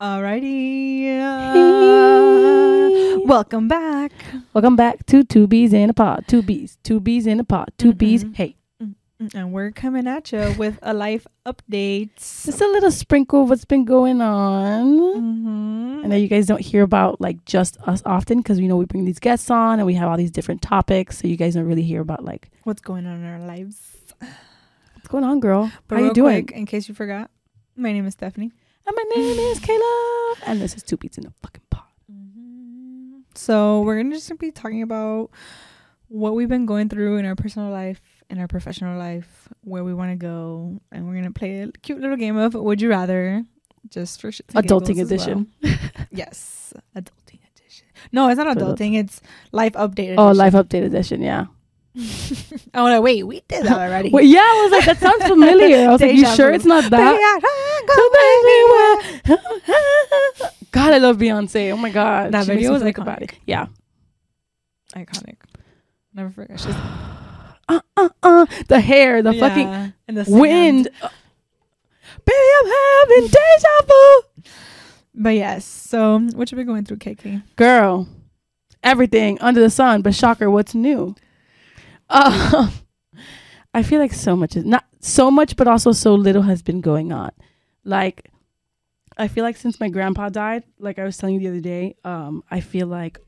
Alrighty. Uh, welcome back. Welcome back to Two Bees in a Pod. Two Bees. Two Bees in a Pod. 2 bees. Mhm. Hey, And we're coming at you with a life update. just a little sprinkle of what's been going on. Mm-hmm. I know you guys don't hear about like just us often because we know we bring these guests on and we have all these different topics. So you guys don't really hear about like What's going on in our lives? what's going on, girl. But How you doing? quick, in case you forgot, my name is Stephanie. And my name is Kayla, and this is Two Beats in a Fucking Pod. Mm-hmm. So we're gonna just be talking about what we've been going through in our personal life, in our professional life, where we want to go, and we're gonna play a cute little game of Would You Rather, just for Adulting as well. edition. Yes, adulting edition. No, it's not adulting. It's life update. Oh, edition. life update edition. Yeah. oh, no, wait, we did that already. Yeah, I was like, that sounds familiar. I was like, you sure it's not that? God, I love Beyonce. Oh my God, That She video was like a body. Yeah. Iconic. Never forget. She's Uh, uh, uh. The hair, the fucking and the wind. Uh, Baby, I'm having deja vu. But yes, so what you been going through, KK? Girl, everything under the sun. But shocker, what's new? Uh, I feel like so much is not so much, but also so little has been going on. Like, I feel like since my grandpa died, like I was telling you the other day, um, I feel like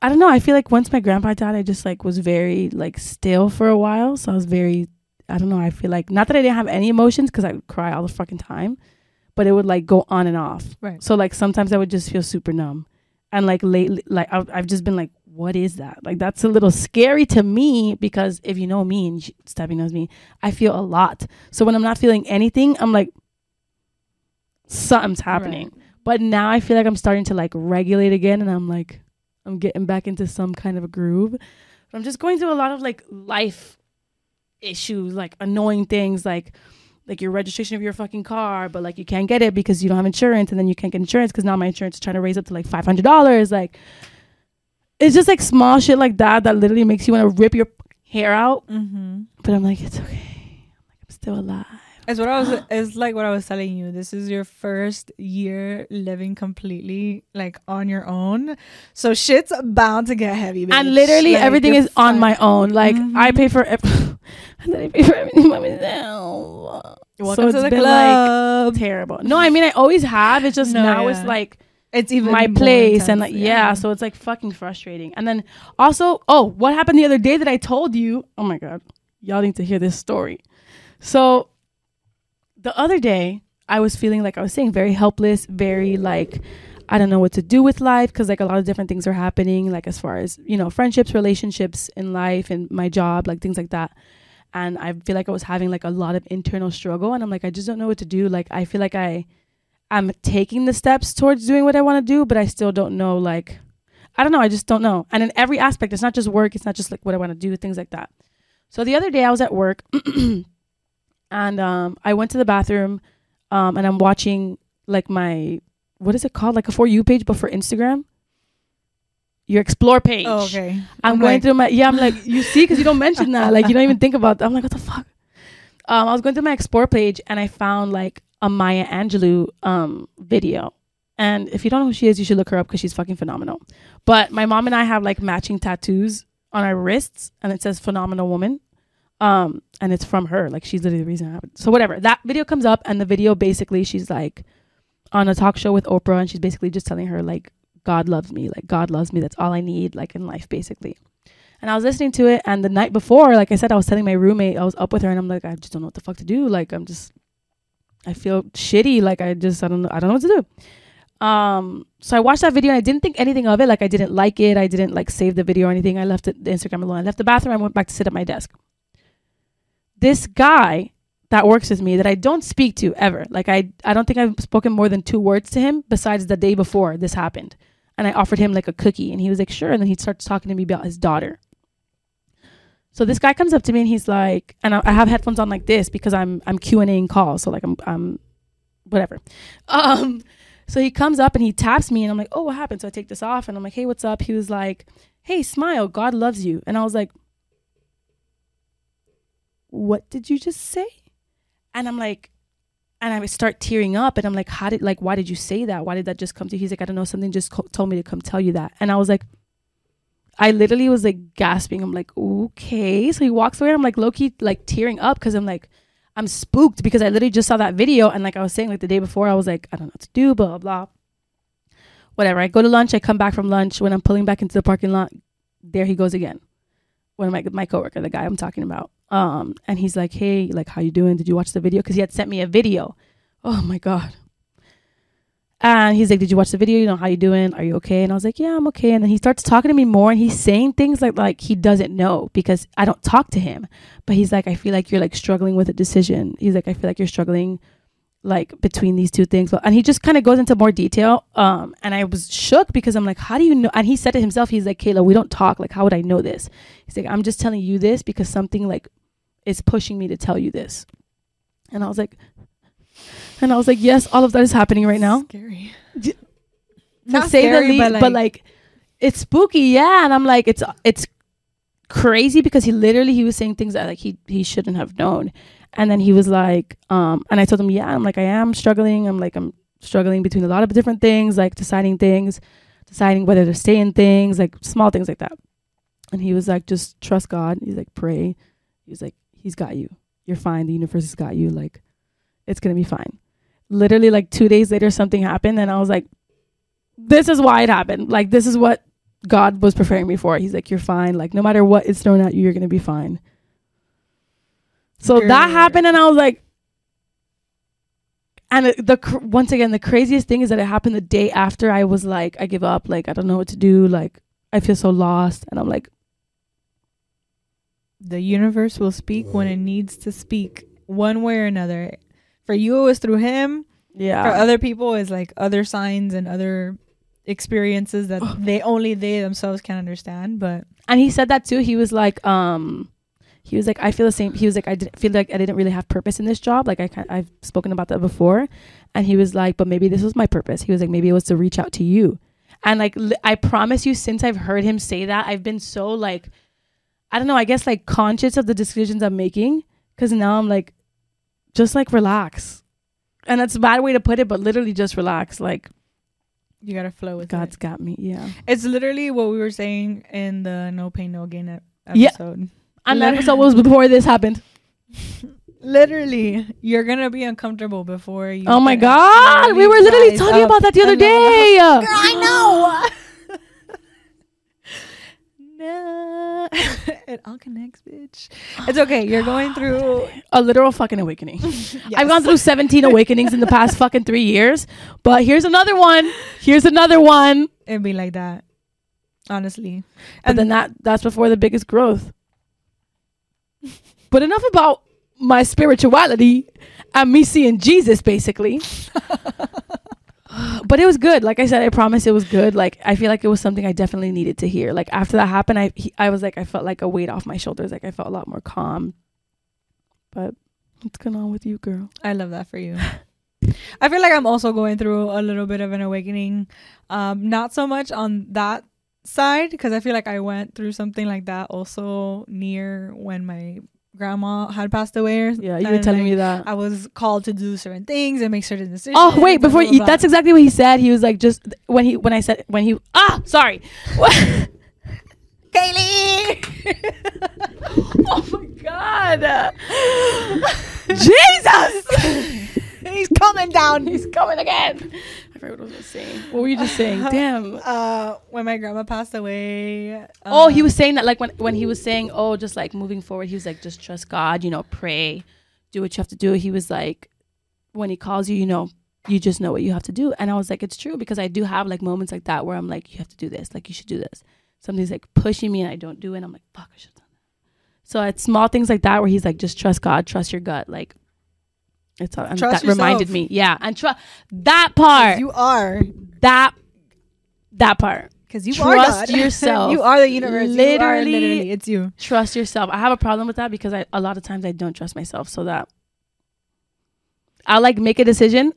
I don't know. I feel like once my grandpa died, I just like was very like still for a while. So I was very, I don't know. I feel like not that I didn't have any emotions because I would cry all the fucking time, but it would like go on and off. Right. So like sometimes I would just feel super numb, and like lately, like I've, I've just been like, what is that? Like that's a little scary to me because if you know me and Steffi knows me, I feel a lot. So when I'm not feeling anything, I'm like, something's happening. But now I feel like I'm starting to like regulate again, and I'm like, I'm getting back into some kind of a groove. But I'm just going through a lot of like life issues, like annoying things, like like your registration of your fucking car, but like you can't get it because you don't have insurance, and then you can't get insurance because now my insurance is trying to raise up to like five hundred dollars. Like it's just like small shit like that that literally makes you want to rip your hair out. Mm-hmm. But I'm like, it's okay. I'm like, I'm still alive. It's what I was. It's like what I was telling you. This is your first year living completely like on your own, so shit's bound to get heavy. Bitch. and literally Like, everything is on my own. Like I Mhm. pay for, ev- and then I pay for everything by myself. Welcome so it's the been club. like terrible. No, I mean I always have. It's just No, now it's like it's even my place and like intense, yeah. so it's like fucking frustrating. And then also, oh, what happened the other day that I told you? Oh my god, y'all need to hear this story. So the other day I was feeling like I was saying very helpless, very like I don't know what to do with life because like a lot of different things are happening, like as far as you know, friendships, relationships in life, and my job, like things like that. And I feel like I was having like a lot of internal struggle, and I'm like, I just don't know what to do. Like I feel like I, I'm taking the steps towards doing what I want to do, but I still don't know. Like, I don't know. I just don't know. And in every aspect, it's not just work. It's not just like what I want to do, things like that. So the other day I was at work, and um, I went to the bathroom, um, and I'm watching like my what is it called, like a for you page, but for Instagram. Your explore page. Oh, okay. I'm, I'm going like- through my yeah. I'm like you see because you don't mention that. Like you don't even think about that. I'm like what the fuck. Um, I was going through my explore page and I found like a Maya Angelou um video. And if you don't know who she is, you should look her up because she's fucking phenomenal. But my mom and I have like matching tattoos on our wrists, and it says "phenomenal woman," um, and it's from her. Like she's literally the reason it. So whatever. That video comes up, and the video basically she's like on a talk show with Oprah, and she's basically just telling her like God loves me, like God loves me. That's all I need, like in life, basically. And I was listening to it, and the night before, like I said, I was telling my roommate, I was up with her, and I'm like, I just don't know what the fuck to do. Like I'm just, I feel shitty. Like I just, I don't know, I don't know what to do. Um, so I watched that video, and I didn't think anything of it. Like I didn't like it. I didn't like save the video or anything. I left it the Instagram alone. I left the bathroom. I went back to sit at my desk. This guy that works with me that I don't speak to ever. Like I, I don't think I've spoken more than two words to him besides the day before this happened. And I offered him like a cookie, and he was like, "Sure." And then he starts talking to me about his daughter. So this guy comes up to me and he's like, and I, I have headphones on like this because I'm I'm Q and A calls, so like I'm I'm whatever. Um, so he comes up and he taps me, and I'm like, "Oh, what happened?" So I take this off, and I'm like, "Hey, what's up?" He was like, "Hey, smile, God loves you," and I was like, "What did you just say?" And I'm like, and I start tearing up, and I'm like, how did like why did you say that? Why did that just come to? you? He's like, I don't know, something just co- told me to come tell you that, and I was like. I literally was like gasping. I'm like, okay. So he walks away. And I'm like, low key, like tearing up because I'm like, I'm spooked because I literally just saw that video. And like I was saying, like the day before, I was like, I don't know what to do, blah, blah, blah. Whatever. I go to lunch. I come back from lunch. When I'm pulling back into the parking lot, there he goes again. One of my, my coworker, the guy I'm talking about. Um, and he's like, hey, like, how you doing? Did you watch the video? Because he had sent me a video. Oh my God. And he's like, "Did you watch the video? You know how you doing? Are you okay?" And I was like, "Yeah, I'm okay." And then he starts talking to me more, and he's saying things like like he doesn't know because I don't talk to him. But he's like, "I feel like you're like struggling with a decision." He's like, "I feel like you're struggling like between these two things." And he just kind of goes into more detail. Um, and I was shook because I'm like, "How do you know?" And he said it himself. He's like, "Kayla, we don't talk. Like, how would I know this?" He's like, "I'm just telling you this because something like is pushing me to tell you this." And I was like, and I was like, yes, all of that is happening right now. Scary. to Not say scary, the least, but, but like- like, it's spooky, yeah. And I'm like, it's it's crazy because he literally he was saying things that like he he shouldn't have known, and then he was like, um, and I told him, yeah, I'm like, I am struggling. I'm like, I'm struggling between a lot of different things, like deciding things, deciding whether to stay in things, like small things like that. And he was like, just trust God. He's like, pray. He's like, He's got you. You're fine. The universe has got you. Like, it's gonna be fine. Literally, like two days later, something happened, and I was like, this is why it happened. Like, this is what God was preparing me for. He's like, you're fine. Like, no matter what is thrown at you, you're gonna be fine. So that happened, and I was like, and the cr- once again, the craziest thing is that it happened the day after I was like, I give up. Like, I don't know what to do. Like, I feel so lost, and I'm like, The universe will speak when it needs to speak, one way or another. For you, it was through him. yeah, For other people, it's like other signs and other experiences that they only they themselves can understand. But and he said that too. He was like um he was like i feel the same. He was like i didn't feel like i didn't really have purpose in this job. Like i i've spoken about that before. And he was like but maybe this was my purpose. He was like maybe it was to reach out to you. And like li- i promise you since i've heard him say that i've been so like i don't know i guess like conscious of the decisions i'm making. Because now i'm like just like relax and that's a bad way to put it but literally just relax like you gotta flow with god's it. got me yeah It's literally what we were saying in the No Pain No Gain ep- Yeah. episode. and that episode was before this happened Literally, you're gonna be uncomfortable before you. Oh my god, we were literally talking about that the other day. Girl, I know. no, it all connects, bitch. It's oh okay. You're going through. A literal fucking awakening. Yes. I've gone through 17 awakenings in the past fucking three years, but here's another one. Here's another one. It'd be like that, honestly. But then that that's before the biggest growth. But enough about my spirituality and me seeing Jesus, basically. but it was good. Like I said, I promise it was good. Like I feel like it was something I definitely needed to hear. Like after that happened, I he, I was like I felt like a weight off my shoulders. Like I felt a lot more calm. But what's going on with you, girl? I love that for you. I feel like I'm also going through a little bit of an awakening. Um, not so much on that side because I feel like I went through something like that also near when my grandma had passed away. Or, Yeah, you were telling like, me that. I was called to do certain things and make certain decisions. Oh wait, before blah, you, blah, that's exactly what he said. He was like just when he when I said when he ah sorry. Kaylee. oh my god. Jesus. He's coming down. He's coming again. I forgot what I was. What were you just saying? Damn. Uh, when my grandma passed away. Oh, he um, was saying that like when when he was saying, oh, just like moving forward, he was like, just trust God, you know, pray, do what you have to do. He was like, when he calls you, you know, you just know what you have to do. And I was like, it's true because I do have like moments like that where I'm like, you have to do this, like you should do this. Something's like pushing me and I don't do it. And I'm like, fuck, I should have done that. So it's small things like that where he's like, just trust God, trust your gut, like. It's all, and Trust that reminded me, yeah, and trust that part, You are. that that part. Because you are Trust yourself. you are the universe. Literally, you Literally- it's you. trust yourself. I have a problem with that because I a lot of times I don't trust myself. So that I'll like make a decision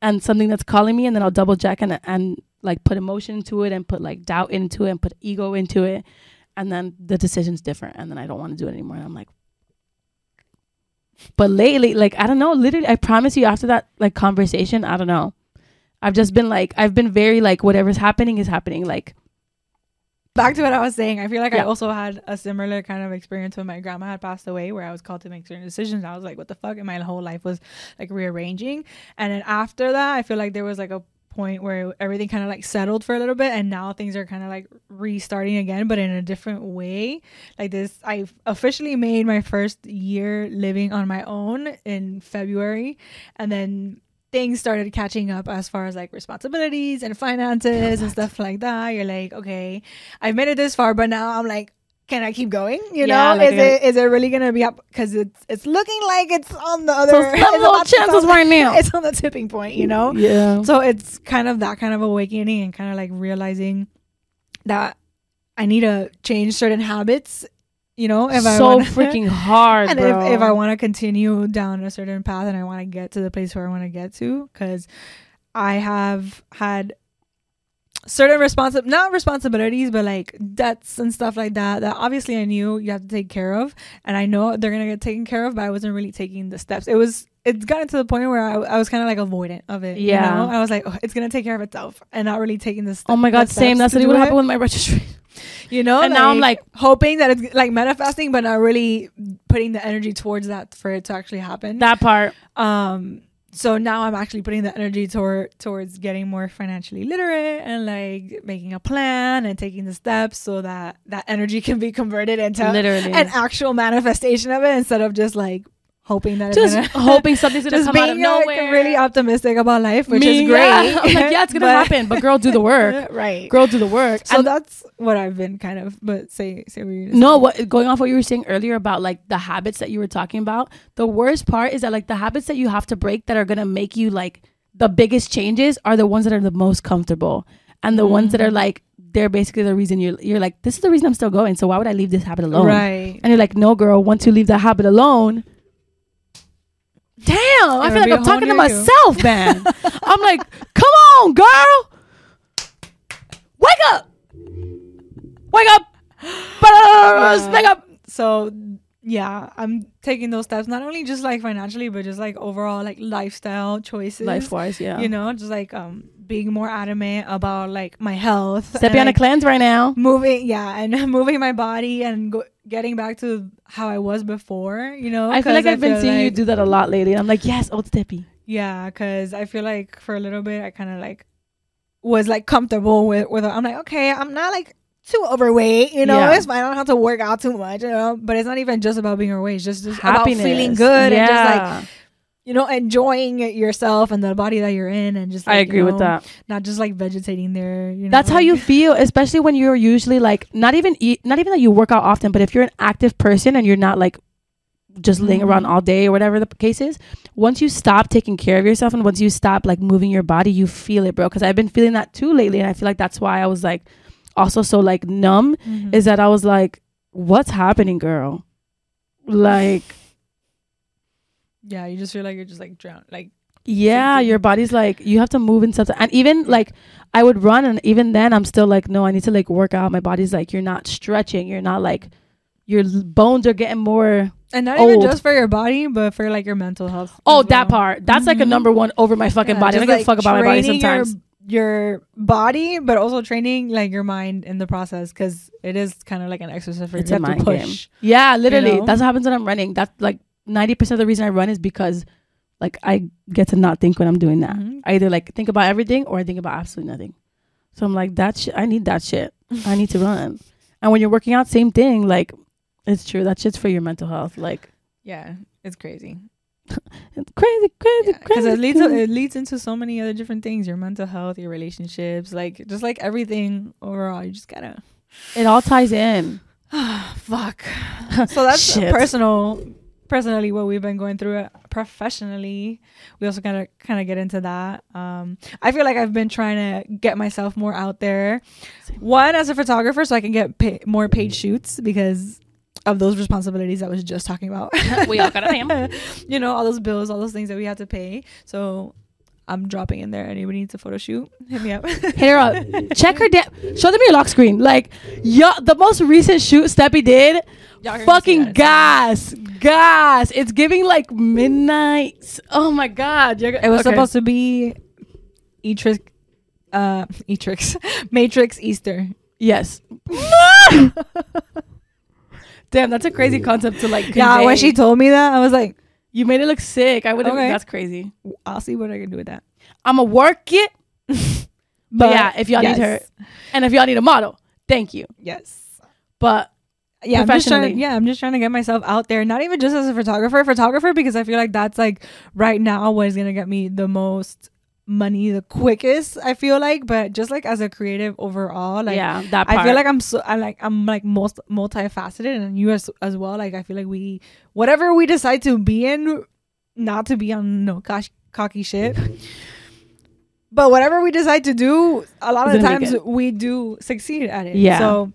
and something that's calling me and then I'll double check and and like put emotion into it and put like doubt into it and put ego into it and then the decision's different and then I don't want to do it anymore and I'm like but lately, like I don't know, literally, I promise you, after that like conversation, I don't know. I've just been like, I've been very like, whatever's happening is happening. Like, back to what I was saying, I feel like I also had a similar kind of experience when my grandma had passed away, where I was called to make certain decisions. I was like, "What the fuck?" And my whole life was like rearranging. And then after that, I feel like there was like a point where everything kind of like settled for a little bit, and now things are kind of like restarting again, but in a different way. Like this, I officially made my first year living on my own in February, and then things started catching up as far as like responsibilities and finances and stuff like that. You're like, okay, I've made it this far, but now I'm like, can I keep going? You Yeah, know, like is it is it really gonna be up? Because it's it's looking like it's on the other. so it's little chances right now. It's on the tipping point, you know. Yeah. So it's kind of that kind of awakening and kind of like realizing that I need to change certain habits. You know, if I so wanna- freaking hard, and bro. if, if I want to continue down a certain path and I want to get to the place where I want to get to, because I have had certain responsi- not responsibilities, but like debts and stuff like that, that obviously I knew you have to take care of. And I know they're going to get taken care of, but I wasn't really taking the steps. It was, it's gotten to the point where I, I was kind of like avoidant of it. Yeah. You know? I was like, oh, it's going to take care of itself and not really taking the steps. oh my god, same. That's what happened with my registry. You know, And now I'm like- hoping that it's like manifesting, but not really putting the energy towards that for it to actually happen. That part. um, so now I'm actually putting the energy toward towards getting more financially literate and like making a plan and taking the steps so that that energy can be converted into Literally. an actual manifestation of it instead of just like hoping that just it's gonna hoping something's gonna just come out of being like, nowhere. really optimistic about life, which Me, is great. Yeah. I'm like, yeah, it's gonna But- happen, but girl, do the work. right. Girl, do the work. So And that's what I've been kind of. But say say what you're no, what going off what you were saying earlier about like the habits that you were talking about. The worst part is that like the habits that you have to break that are gonna make you like the biggest changes are the ones that are the most comfortable, and the ones that are Mhm. like they're basically the reason you're you're like this is the reason I'm still going. So why would I leave this habit alone? Right. And you're like, no, girl. Once you leave that habit alone, damn, I feel like I'm talking to you. myself, man. I'm like, come on, girl, wake up, wake up, wake up. So yeah, I'm taking those steps not only just like financially, but just like overall like lifestyle choices. Life wise, yeah. You know, just like um being more adamant about like my health. Stepping and, on a cleanse right now. moving yeah and moving my body and go, getting back to how i was before you know I feel like I've been feel seeing you do that a lot lately. I'm like, yes, old steppy. yeah because i feel like for a little bit i kind of like was like comfortable with with i'm like okay i'm not like too overweight you know Yeah. it's fine i don't have to work out too much you know but it's not even just about being overweight it's just, just about feeling good yeah. and just like you know enjoying yourself and the body that you're in and just like, I you agree with that. not just like vegetating there you know That's how you feel, especially when you're usually like not even eat, not even that you work out often, but if you're an active person and you're not like just laying around Mhm. all day or whatever the case is, once you stop taking care of yourself and once you stop like moving your body, you feel it, bro. Because I've been feeling that too lately, and I feel like that's why I was like also so like numb. Mhm. Is that I was like, what's happening, girl? Like, yeah you just feel like you're just like drowned like yeah, your body's like you have to move and stuff. And even like I would run, and even then I'm still like, no, I need to like work out. My body's like, you're not stretching. You're not like your bones are getting more. And not even just for your body, but for like your mental health. Oh, as that part. That's like a Mhm. number one over my fucking Yeah, body. I don't give a fuck about my body training your- sometimes. Your, body, but also training like your mind in the process because it is kind of like an exercise for It's you a have to push. game. Yeah, literally. know? That's what happens when I'm running. That's like ninety percent of the reason I run is because like I get to not think when I'm doing that. Mhm. I either like think about everything or I think about absolutely nothing. So I'm like, that shit. I need that shit. I need to run. And when you're working out, same thing. Like, it's true. That shit's for your mental health. Like, Yeah, it's crazy it's crazy, crazy, because crazy. Because it leads it leads into so many other different things: your mental health, your relationships, like just like everything overall. You just gotta it all ties in. fuck. So that's personal. Personally, what we've been going through uh, professionally, we also gotta kind of get into that. Um, I feel like I've been trying to get myself more out there. One as a photographer, so I can get pay- more paid shoots because of those responsibilities I was just talking about. we all gotta pay 'em. you know, all those bills, all those things that we have to pay. So I'm dropping in there. Anybody needs a photo shoot? Hit me up. Hit her up. Check her. Da- show them your lock screen. Like, yo, the most recent shoot Steppy did, Y'all are gonna see fucking gas, gas. It's giving like midnight. Oh my god. You're, It was okay. supposed to be Etrix, uh, Etrix, Matrix Easter. Yes. Damn, that's a crazy concept to like. Convey. Yeah, when she told me that, I was like, you made it look sick. I would have. Okay. That's crazy. I'll see what I can do with that. I'ma work it. But, yeah, if y'all yes, need her, and if y'all need a model, thank you. yes. But yeah, I'm just trying. Professionally. Yeah, I'm just trying to get myself out there. Not even just as a photographer, photographer because I feel like that's like right now what is gonna get me the most money the quickest. I feel like, but just like as a creative overall, like yeah, that part. I feel like I'm so I like I'm like most multifaceted, and you as as well. Like I feel like we whatever we decide to be in, not to be on no gosh cocky shit. But whatever we decide to do, a lot of the times we do succeed at it. Yeah. So,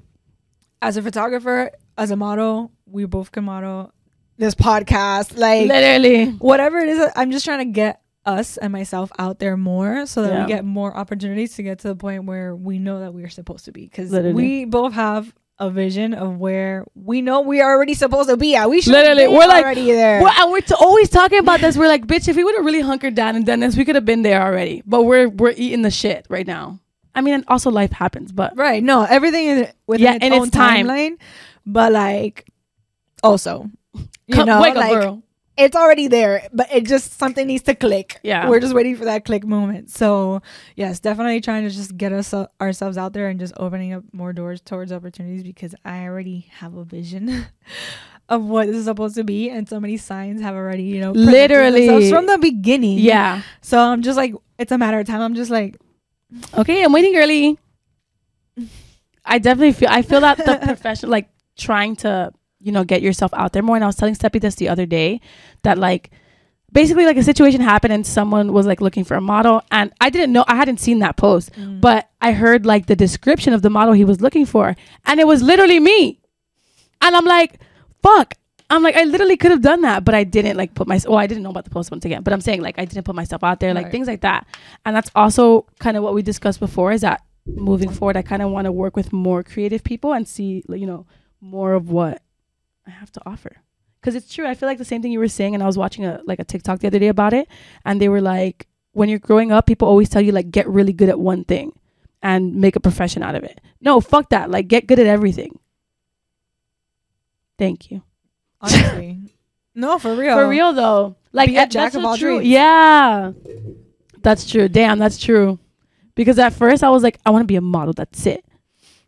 as a photographer, as a model, we both can model. This podcast, like literally. whatever it is, I'm just trying to get us and myself out there more so that Yeah. we get more opportunities to get to the point where we know that we're supposed to be. Because we both have a vision of where we know we are already supposed to be at. We should Literally, be we're like- already there. Well, and we're t- always talking about this. We're like, bitch, if we would have really hunkered down and done this, we could have been there already. But we're we're eating the shit right now. I mean, and also life happens, but right. No, everything is within Yeah, its in own its time. timeline. But like also, you Come- know, wake up, girl. It's already there, but it just something needs to click. Yeah. we're just waiting for that click moment. So yes, definitely trying to just get us uh, ourselves out there and just opening up more doors towards opportunities because I already have a vision of what this is supposed to be, and so many signs have already you know Literally. from the beginning. Yeah. So I'm just like, it's a matter of time. I'm just like, Okay, I'm waiting, early. I definitely feel. I feel that the profession, like trying to, you know, get yourself out there more. And I was telling Steppy this the other day, that like, basically, like a situation happened and someone was like looking for a model, and I didn't know, I hadn't seen that post, mm. but I heard like the description of the model he was looking for, and it was literally me, and I'm like, fuck. I'm like, I literally could have done that, but I didn't like put my. Oh, I didn't know about the post once again, but I'm saying like I didn't put myself out there, like Right. things like that, and that's also kind of what we discussed before. Is that moving forward, I kind of want to work with more creative people and see, like, you know, more of what I have to offer. Because it's true, I feel like the same thing you were saying, and I was watching a like a TikTok the other day about it, and they were like, when you're growing up, people always tell you like get really good at one thing and make a profession out of it. No, fuck that. Like get good at everything. Thank you. honestly, no, for real, For real though, like Be a jack that's of all true. trades. Yeah, that's true. Damn, that's true. Because at first I was like, I want to be a model. That's it.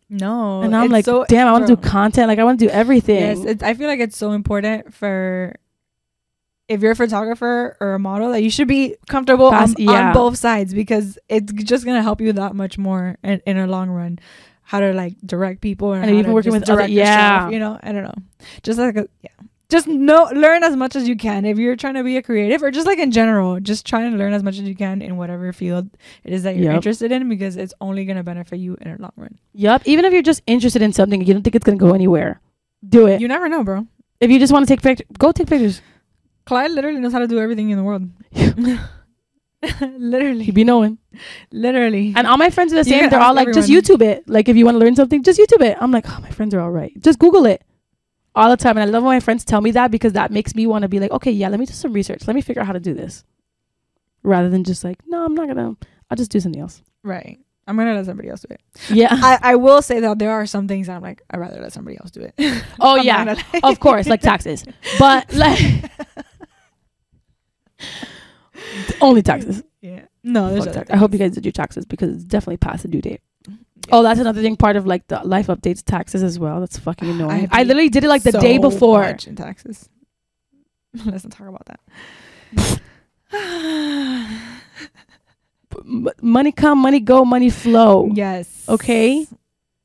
No, and I'm like, so- damn, I want to do content. Like I want to do everything. Yes, I feel like it's so important for if you're a photographer or a model that you should be comfortable on, yeah. on both sides because it's just gonna help you that much more in, in a long run. How to like direct people and, And even working with other- direct yourself, yeah. you know, I don't know, just like a, yeah. Just know, learn as much as you can if you're trying to be a creative, or just like in general, just try and learn as much as you can in whatever field it is that you're Yep. interested in, because it's only gonna benefit you in the long run. Yep. Even if you're just interested in something, you don't think it's gonna go anywhere. Do it. You never know, bro. if you just want to take pictures, go take pictures. Clyde literally knows how to do everything in the world. literally, You be knowing. literally. And all my friends are the same. They're all like, just. YouTube it. Like if you want to learn something, just YouTube it. I'm like, oh, my friends are all right. Just Google it. All the time. And I love when my friends tell me that because that makes me want to be like, okay, yeah, let me do some research. Let me figure out how to do this. Rather than just like, no, I'm not gonna I'll just do something else. right. I'm gonna let somebody else do it. Yeah. I, I will say that there are some things I'm like, I'd rather let somebody else do it. oh yeah. of course, like taxes. But like only taxes. yeah. No, there's tax. I hope you guys did your taxes because it's definitely past the due date. Oh, that's another thing. Part of like the life updates taxes as well. That's fucking annoying. I, paid literally did it like the so day before. much in taxes. Let's not talk about that. Money come, money go, money flow. yes. Okay.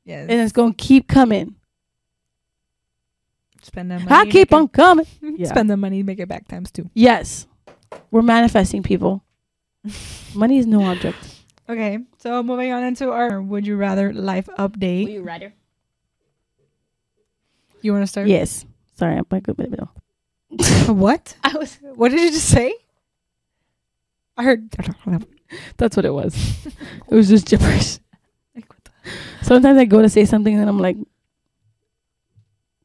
Yes. And it's gonna keep coming. spend that money. I keep on coming. Yeah. Spend the money, make it back times two. Yes, we're manifesting people. money is no object. Okay, so moving on into our would you rather life update. Would you rather? You want to start? Yes. Sorry, I'm like a bit. What? I was. What did you just say? I heard. That's what it was. it was just gibberish. Like, what the- Sometimes I go to say something and I'm like,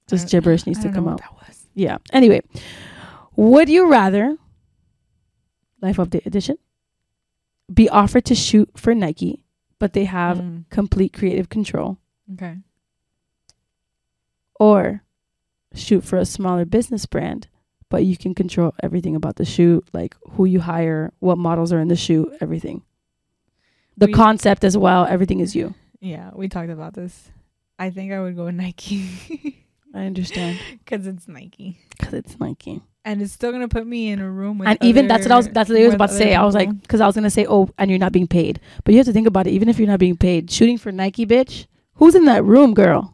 just gibberish needs I to don't come know out. that was. Yeah. Anyway, would you rather Life Update Edition be offered to shoot for Nike, but they have Mm, complete creative control, okay. or shoot for a smaller business brand, but you can control everything about the shoot, like who you hire, what models are in the shoot, everything. The We- concept as well, everything is you. Yeah, we talked about this. I think I would go with Nike I understand because it's Nike, because it's Nike. And it's still gonna put me in a room with. and even that's what I was that's what I was about to other say. I was like, because I was gonna say, oh, and you're not being paid, but you have to think about it. Even if you're not being paid, shooting for Nike, bitch, who's in that room, girl?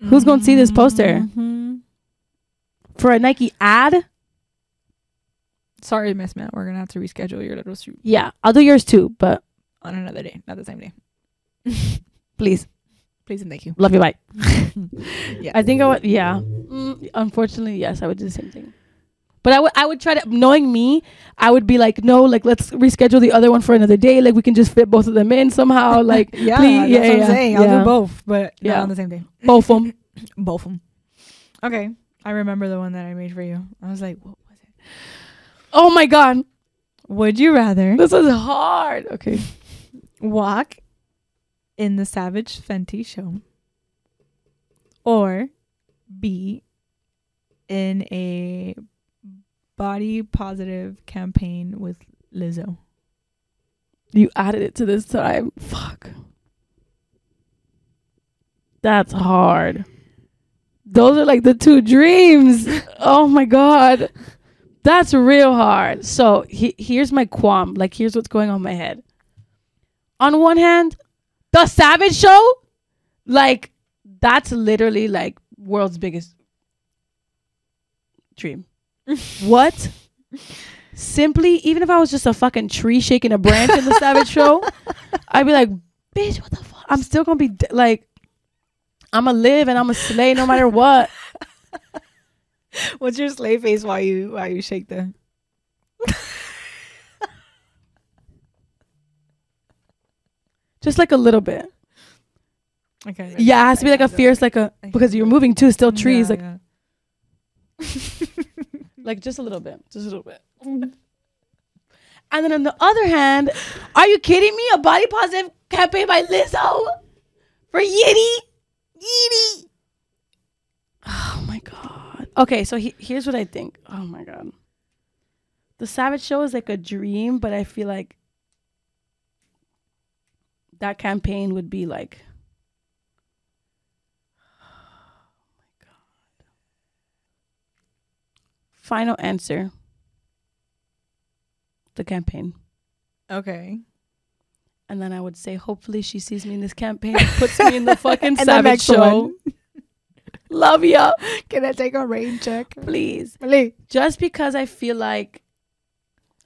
who's gonna see this poster? Mhm. For a Nike ad? Sorry, Miss Matt. We're gonna have to reschedule your little shoot Yeah, I'll do yours too, but on another day, not the same day. please, Please and thank you. love you, bye. yeah, I think I would. Yeah, mm, unfortunately, yes, I would do the same thing. But I would, I would try to. Knowing me, I would be like, no, like let's reschedule the other one for another day. Like we can just fit both of them in somehow. Like yeah, please- that's yeah, what I'm yeah, saying. I'll yeah. do both, but Yeah. not on the same day. both of them. Both of them. Okay, I remember the one that I made for you. I was like, what was it? Oh my god, Would you rather this is hard. Okay. walk in the Savage Fenty show or be in a body positive campaign with Lizzo? You added it to this time. Fuck. That's hard. Those are like the two dreams. oh my god. That's real hard. So he, here's my qualm. Like here's what's going on in my head. On one hand, the Savage Show, like that's literally like world's biggest dream. What? Simply, even if I was just a fucking tree shaking a branch in the Savage Show, I'd be like, bitch, what the fuck? I'm still gonna be de- like, I'm gonna live and I'm gonna slay no matter what. What's your slave face while you while you shake the? Just like a little bit. Okay. Yeah, it has to be like a fierce, like a because you're moving too, still trees, like like just a little bit, just a little bit. And then on the other hand, are you kidding me? A body positive campaign by Lizzo for Yitty, Yitty. Oh my god. Okay, so he, here's what I think. Oh my god. The Savage Show is like a dream, but I feel like that campaign would be like. Final answer. The campaign. okay. And then I would say, hopefully she sees me in this campaign, puts me in the fucking Savage Show. Love ya, Can I take a rain check? please. Please. Just because I feel like,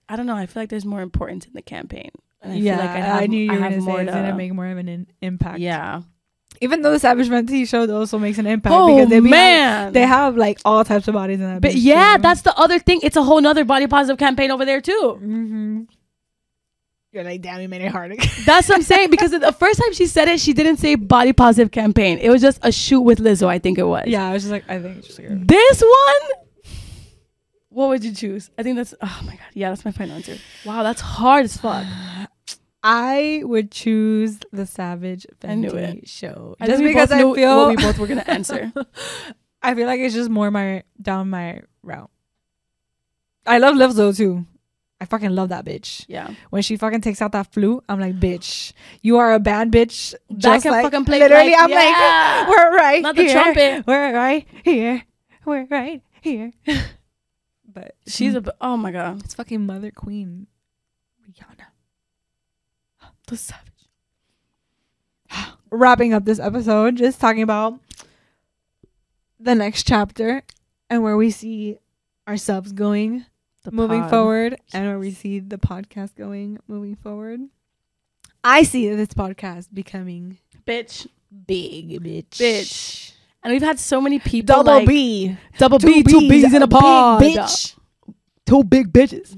I don't know, I feel like there's more importance in the campaign. And I yeah, feel like I, have- knew you I were gonna say more it's gonna to- make more of an in- impact. Yeah. Even though the Savage Fenty show also makes an impact Oh because they man, they have like all types of bodies in that. But yeah, that's the other thing. It's a whole nother body positive campaign over there too. Mm-hmm. You're like, damn, you made it hard. That's what I'm saying. Because the first time she said it, she didn't say body positive campaign. It was just a shoot with Lizzo. I think it was. yeah, I was just like, I think it's just like, This one. What would you choose? I think that's. Oh my god. Yeah, that's my final answer. Wow, that's hard as fuck. I would choose the Savage Fenty show I just because I feel we both were gonna answer. I feel like it's just more my down my route. I love Lizzo too. I fucking love that bitch. Yeah. When she fucking takes out that flute, I'm like, bitch, you are a bad bitch. Just can like, fucking play Literally, like- I'm yeah. like, we're right Not the here. trumpet. We're right here. We're right here. but She's a. b- Oh my god. it's fucking Mother Queen. The savage. Wrapping up this episode, just talking about the next chapter and where we see ourselves going The moving pod. forward and where we see the podcast going moving forward. I see this podcast becoming bitch. big, bitch. Bitch. And we've had so many people. Double like, B. Double B. Two B's in a big pod. bitch. Two big bitches.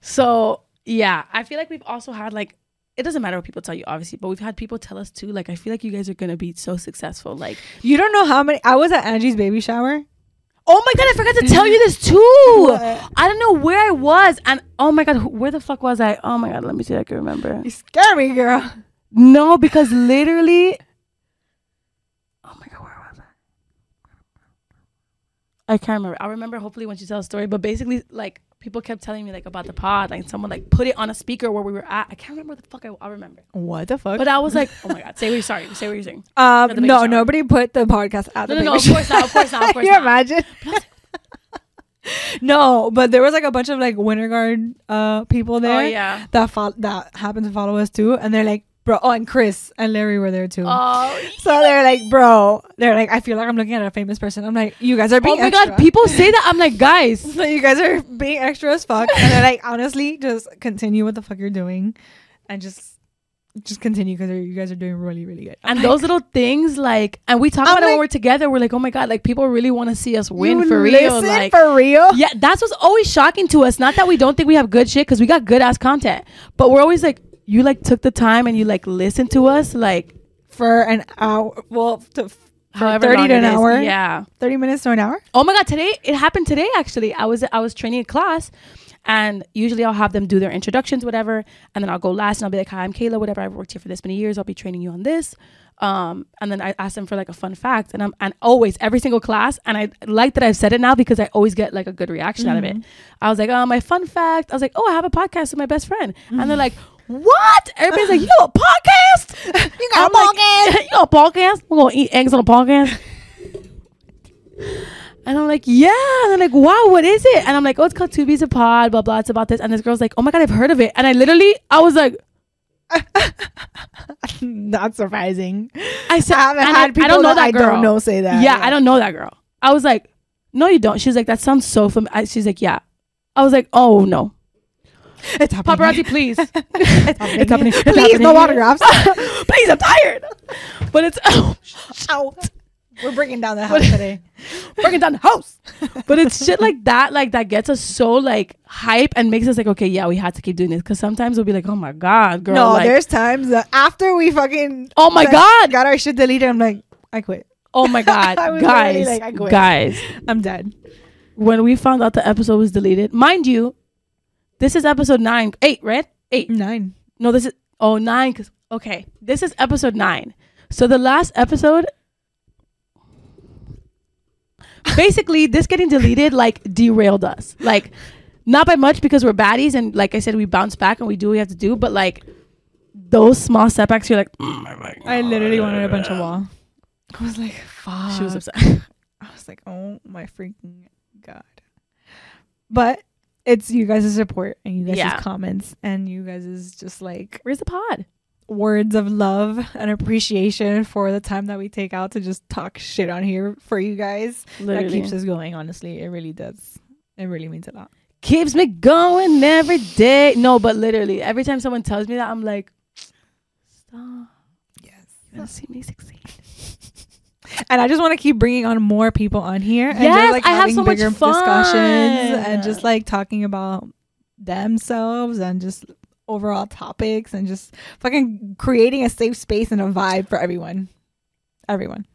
So yeah, I feel like we've also had like. It doesn't matter what people tell you, obviously, but we've had people tell us too. Like, I feel like you guys are gonna be so successful. Like, You don't know how many. I was at Angie's baby shower. oh my god, I forgot to tell you this too. I don't know where I was, and oh my god, who- where the fuck was I? Oh my god, let me see if I can remember. You scare me, girl. No, because literally, oh my god, where was I? I can't remember. I'll remember hopefully when she tells the story. But basically, like people kept telling me like about the pod, like someone like put it on a speaker where we were at. I can't remember what the fuck I, I'll remember. What the fuck? But I was like, oh my god, say what you're sorry, say what you're saying. um, no, shower. nobody put the podcast at No, the no, no, of course not, of course not, of course you not. imagine? no, but there was like a bunch of like Winter Guard uh people there Oh yeah. that fo- that happened to follow us too, and they're like, bro. Oh, and Chris and Larry were there too. Oh, so they're like, bro. They're like, I feel like I'm looking at a famous person. I'm like, you guys are being. oh my extra. god, people say that. I'm like, guys. So you guys are being extra as fuck, and they're like, honestly, just continue what the fuck you're doing, and just just continue because you guys are doing really really good. And I'm those little things, like, and we talk I'm about it when we're together. We're like, oh my god, like people really want to see us win for real. Like, for real. yeah, that's what's always shocking to us. Not that we don't think we have good shit, because we got good ass content, but we're always like, you like took the time and you like listened to us, like For an hour, well, to, for however thirty to an is. hour, Yeah. thirty minutes to an hour. Oh my god, today it happened today actually. I was I was training a class and usually I'll have them do their introductions, whatever, and then I'll go last and I'll be like, Hi, I'm Kayla, whatever, I've worked here for this many years, I'll be training you on this. Um, and then I ask them for like a fun fact and I'm and always every single class and I like that I've said it now because I always get like a good reaction out of it. I was like, oh my fun fact. I was like, oh I have a podcast with my best friend. And they're like, What? Everybody's like, You got a podcast? You got a I'm like, you got a podcast? We're gonna eat eggs on a podcast. And I'm like, yeah. And they're like, wow, what is it? And I'm like, oh, it's called Two Bees a Pod, blah, blah. It's about this. And this girl's like, oh my God, I've heard of it. And I literally, I was like, Not surprising. I said, I haven't had people I don't know that, that, I girl. don't know say that. Yeah, I don't know that girl. I was like, no, you don't. She's like, that sounds so familiar. She's like, yeah. I was like, oh no. It's happening. Paparazzi, please. it's happening. It's happening. Please, no autographs. please, I'm tired. But it's, oh, Out. We're breaking down the house today. breaking down the house. But it's shit like that, like that gets us so like hype and makes us like, okay, yeah, we had to keep doing this. Cause sometimes we'll be like, oh my God, girl. no, like, there's times that after we fucking oh my got- God. got our shit deleted, I'm like, I quit. Oh my God. Guys. like, I quit. guys. I'm dead. When we found out the episode was deleted, mind you, this is episode nine, eight, right? Eight. Nine. No, this is oh nine. Cause okay, this is episode nine. So the last episode, basically, this getting deleted like derailed us. Like, not by much because we're baddies, and like I said, we bounce back and we do what we have to do. But like those small setbacks, you're like, mm. I literally wanted a bunch of wall. I was like, fuck. She was upset. I was like, oh my freaking god. But it's you guys' support and you guys' Yeah. comments and you guys' just like Where's the pod? words of love and appreciation for the time that we take out to just talk shit on here for you guys. Literally. That keeps us going, honestly. It really does. It really means a lot. keeps me going every day. No, but literally, every time someone tells me that, I'm like, stop. Yes. You want to see me succeed? And I just want to keep bringing on more people on here. And Yes, just, like, I have having so much bigger fun. discussions and just like talking about themselves and just overall topics and just fucking creating a safe space and a vibe for everyone. Everyone.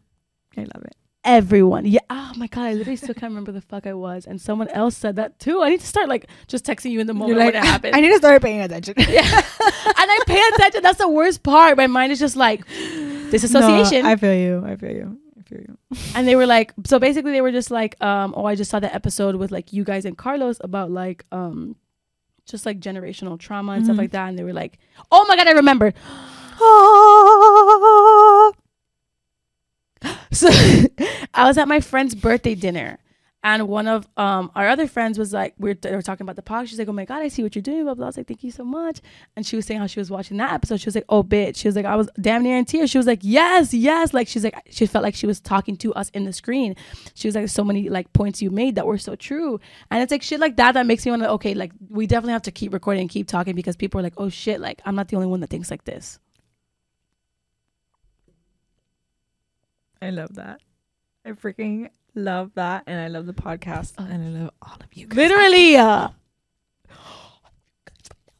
I love it. Everyone. Yeah. Oh my God. I literally still can't remember the fuck I was. And someone else said that too. I need to start like just texting you in the moment like, when it happened. I need to start paying attention. yeah. and I pay attention. That's the worst part. My mind is just like disassociation. No, I feel you. I feel you. I feel you. and they were like, so basically they were just like, um, oh, I just saw the episode with like you guys and Carlos about like, um, just like generational trauma and stuff Mhm. like that. And they were like, oh my God, I remember. So I was at my friend's birthday dinner, and one of um our other friends was like, we were, they were talking about the podcast. She's like, "Oh my god, I see what you're doing." Blah blah. I was like, "Thank you so much." And she was saying how she was watching that episode. She was like, "Oh bitch." She was like, "I was damn near in tears." She was like, "Yes, yes." Like she's like, she felt like she was talking to us in the screen. She was like, "So many like points you made that were so true." And it's like shit like that that makes me want to okay, like we definitely have to keep recording and keep talking because people are like, "Oh shit, like I'm not the only one that thinks like this." I love that. I freaking love that. And I love the podcast. Oh. And I love all of you guys. Literally. Uh,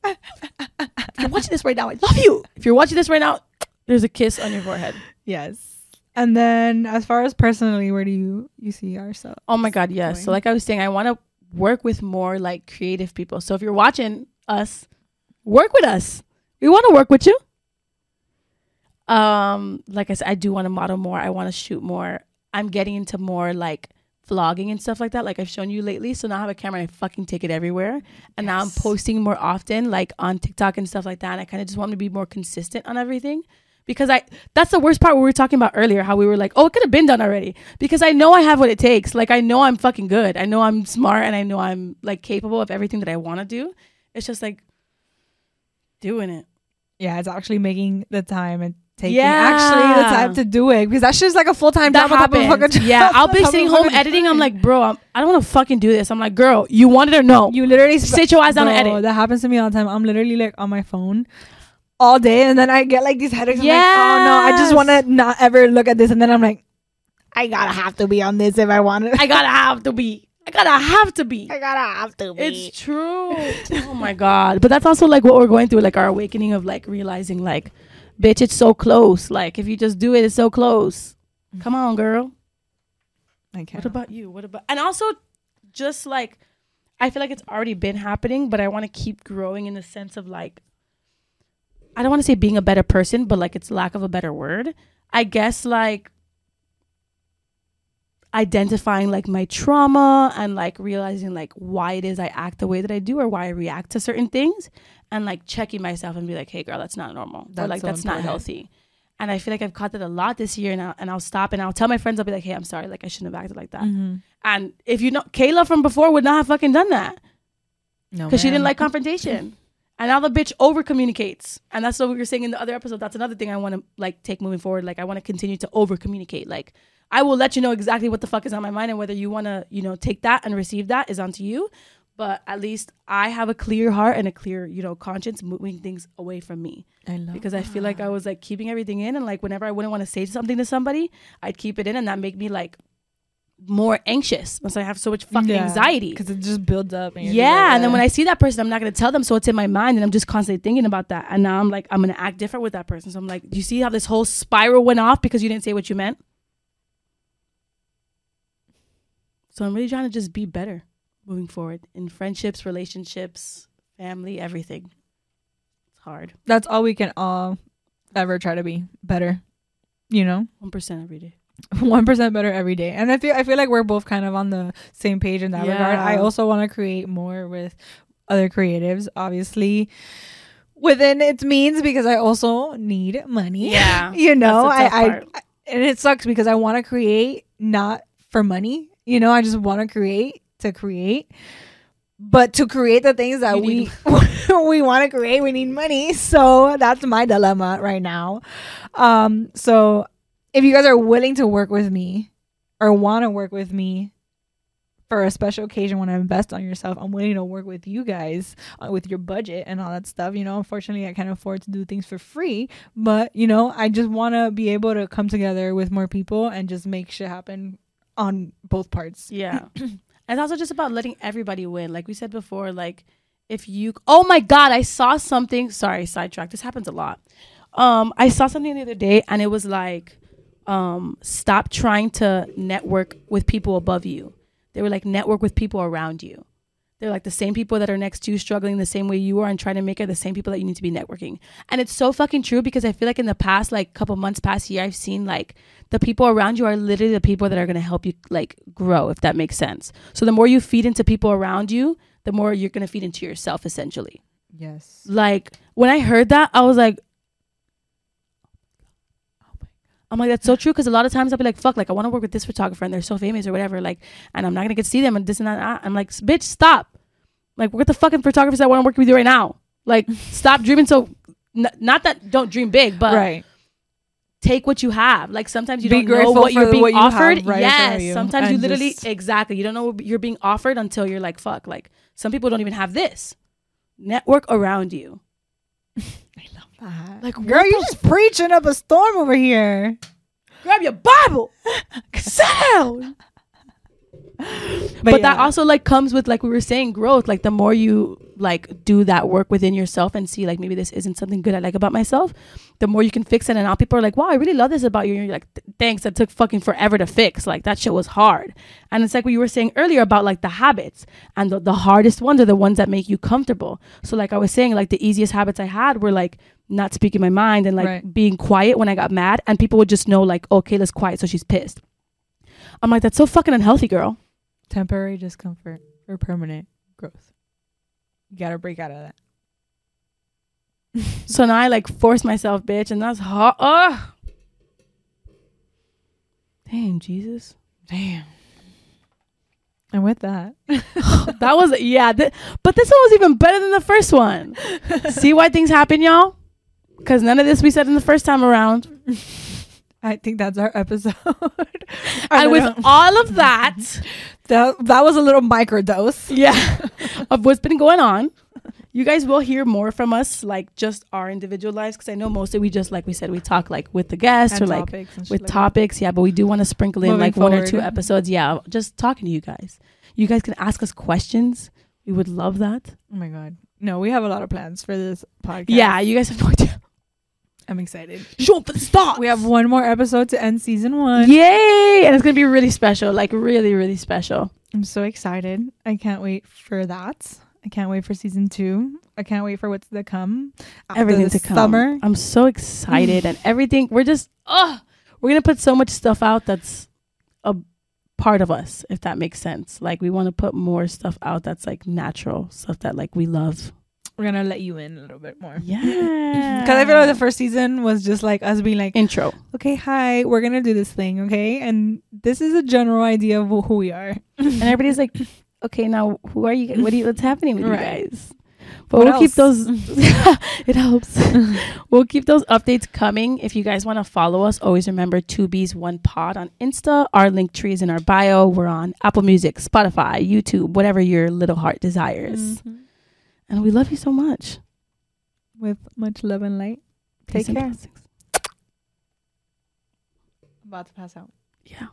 if you're watching this right now, I love you. If you're watching this right now, there's a kiss on your forehead. Yes. And then as far as personally, where do you you see ourselves? Oh my god, yes. So like I was saying, I want to work with more like creative people. So if you're watching us, work with us. We want to work with you. Um, like I said, I do want to model more. I want to shoot more. I'm getting into more like vlogging and stuff like that. Like I've shown you lately. So now I have a camera and I fucking take it everywhere. And now I'm posting more often, like on TikTok and stuff like that. And I kind of just want to be more consistent on everything. Because I that's the worst part we were talking about earlier, how we were like, oh, it could have been done already. Because I know I have what it takes. Like I know I'm fucking good. I know I'm smart and I know I'm like capable of everything that I want to do. It's just like doing it. Yeah, it's actually making the time and taking Yeah. actually the time to do it because that's just like a full time that job. on top of a happens. fucking Yeah, I'll be sitting home editing. I'm like, bro, I'm, I don't want to fucking do this. I'm like, girl, you wanted or no? you literally sp- Sit your ass down and edit. That happens to me all the time. I'm literally like on my phone all day, and then I get like these headaches. I'm like, oh no, I just want to not ever look at this, and then I'm like, I gotta have to be on this if I want it. I gotta have to be. I gotta have to be. I gotta have to be. It's true. oh my god. But that's also like what we're going through, like our awakening of like realizing like, bitch, it's so close. Like if you just do it, it's so close. Mm. Come on, girl. I can't. What about you? What about and also just like I feel like it's already been happening, but I want to keep growing in the sense of like I don't want to say being a better person, but like it's lack of a better word. I guess like identifying like my trauma and like realizing like why it is I act the way that I do or why I react to certain things and like checking myself and be like, hey girl, that's not normal. or That's like so that's not healthy. And I feel like I've caught that a lot this year and I'll, and I'll stop and I'll tell my friends, I'll be like, hey, I'm sorry. Like I shouldn't have acted like that. Mhm. And if you know, Kayla from before would not have fucking done that No, because she didn't like confrontation. And now the bitch over communicates. And that's what we were saying in the other episode. That's another thing I want to like take moving forward. Like I want to continue to over communicate. Like I will let you know exactly what the fuck is on my mind and whether you want to, you know, take that and receive that is onto you. But at least I have a clear heart and a clear, you know, conscience moving things away from me I love because I feel like I was like keeping everything in and like whenever I wouldn't want to say something to somebody, I'd keep it in and that make me like more anxious once I have so much fucking anxiety. because it just builds up. And Yeah, like, and then when I see that person, I'm not gonna tell them, so it's in my mind, and I'm just constantly thinking about that. And now I'm like, I'm gonna act different with that person. So I'm like, do you see how this whole spiral went off because you didn't say what you meant? So I'm really trying to just be better moving forward in friendships, relationships, family, everything. It's hard. that's all we can all ever try to be better. You know, One percent every day. one percent better every day. And I feel I feel like we're both kind of on the same page in that regard. I also want to create more with other creatives, obviously within its means because I also need money. Yeah, you know, that's the tough I, I and it sucks because I want to create not for money. You know, I just want to create to create. But to create the things that You we we want to create, we need money. So that's my dilemma right now. Um, so if you guys are willing to work with me or want to work with me for a special occasion want to invest on yourself, I'm willing to work with you guys uh, with your budget and all that stuff. You know, unfortunately, I can't afford to do things for free, but you know, I just want to be able to come together with more people and just make shit happen on both parts. Yeah. it's also just about letting everybody win. Like we said before, like if you oh my god, I saw something sorry, sidetrack. This happens a lot. Um, I saw something the other day and it was like, um, stop trying to network with people above you. They were like network with people around you. They're like the same people that are next to you, struggling the same way you are and trying to make it the same people that you need to be networking. And it's so fucking true because I feel like in the past, like couple months, past year, I've seen like the people around you are literally the people that are gonna help you like grow, if that makes sense. So the more you feed into people around you, the more you're gonna feed into yourself essentially. Yes. Like when I heard that, I was like, I'm like, that's so true. Because a lot of times I'll be like, fuck, like I want to work with this photographer and they're so famous or whatever. Like, and I'm not gonna get to see them and this and that. I'm like, bitch, stop. Like, work with the fucking photographers that want to work with you right now. Like, stop dreaming so. N- not that don't dream big, but right. take what you have. Like sometimes you Be don't know what you're being what you offered. right in front of yes, you sometimes you literally exactly you don't know what you're being offered until you're like fuck. Like some people don't even have this network around you. I love. Like, girl, the just preaching up a storm over here. Grab your Bible, sit down. but, that also like comes with like we were saying growth. Like the more you like do that work within yourself and see like maybe this isn't something good i like about myself the more you can fix it. And now people are like wow i really love this about you. And you're like thanks. That took fucking forever to fix. Like that shit was hard. And it's like what you were saying earlier about like the habits. And the, the hardest ones are the ones that make you comfortable. So like i was saying like the easiest habits i had were like not speaking my mind and like Right. being quiet when i got mad. And people would just know like okay let's quiet. So she's pissed. I'm like that's so fucking unhealthy girl temporary discomfort or permanent growth. You gotta break out of that. So now I like force myself, bitch, and that's hot. Ugh. Damn, Jesus. Damn. And with that, that was yeah, th- but this one was even better than the first one. See why things happen, y'all? Because none of this we said in the first time around. I think that's our episode. and with all of that, that, that was a little microdose. yeah, of what's been going on, you guys will hear more from us, like just our individual lives. Because I know mostly we just like we said we talk like with the guests or like and with like that. topics. Yeah, but we do want to sprinkle in Moving like one or two episodes. Yeah, just talking to you guys. You guys can ask us questions. We would love that. Oh my god. No, we have a lot of plans for this podcast. Yeah, you guys have no idea. I'm excited. Show for the start. We have one more episode to end season one. Yay! And it's gonna be really special. Like really, really special. I'm so excited. I can't wait for that. I can't wait for season two. I can't wait for what's to come. everything to come. Summer. I'm so excited and everything. We're just oh, we're gonna put so much stuff out that's a part of us, if that makes sense. Like we want to put more stuff out that's like natural stuff that like we love. We're gonna let you in a little bit more. Yeah, Because I feel like the first season was just like us being like, intro. okay, hi, we're gonna do this thing, okay? And this is a general idea of who we are. and everybody's like, okay, now who are you? What are you? What's happening with Right. you guys? But What we'll keep those. it helps. we'll keep those updates coming. If you guys want to follow us, always remember two B's one pod on Insta. Our Linktree is in our bio. We're on Apple Music, Spotify, YouTube, whatever your little heart desires. Mhm. And we love you so much. With much love and light. Take Peace and care. blessings. About to pass out. Yeah.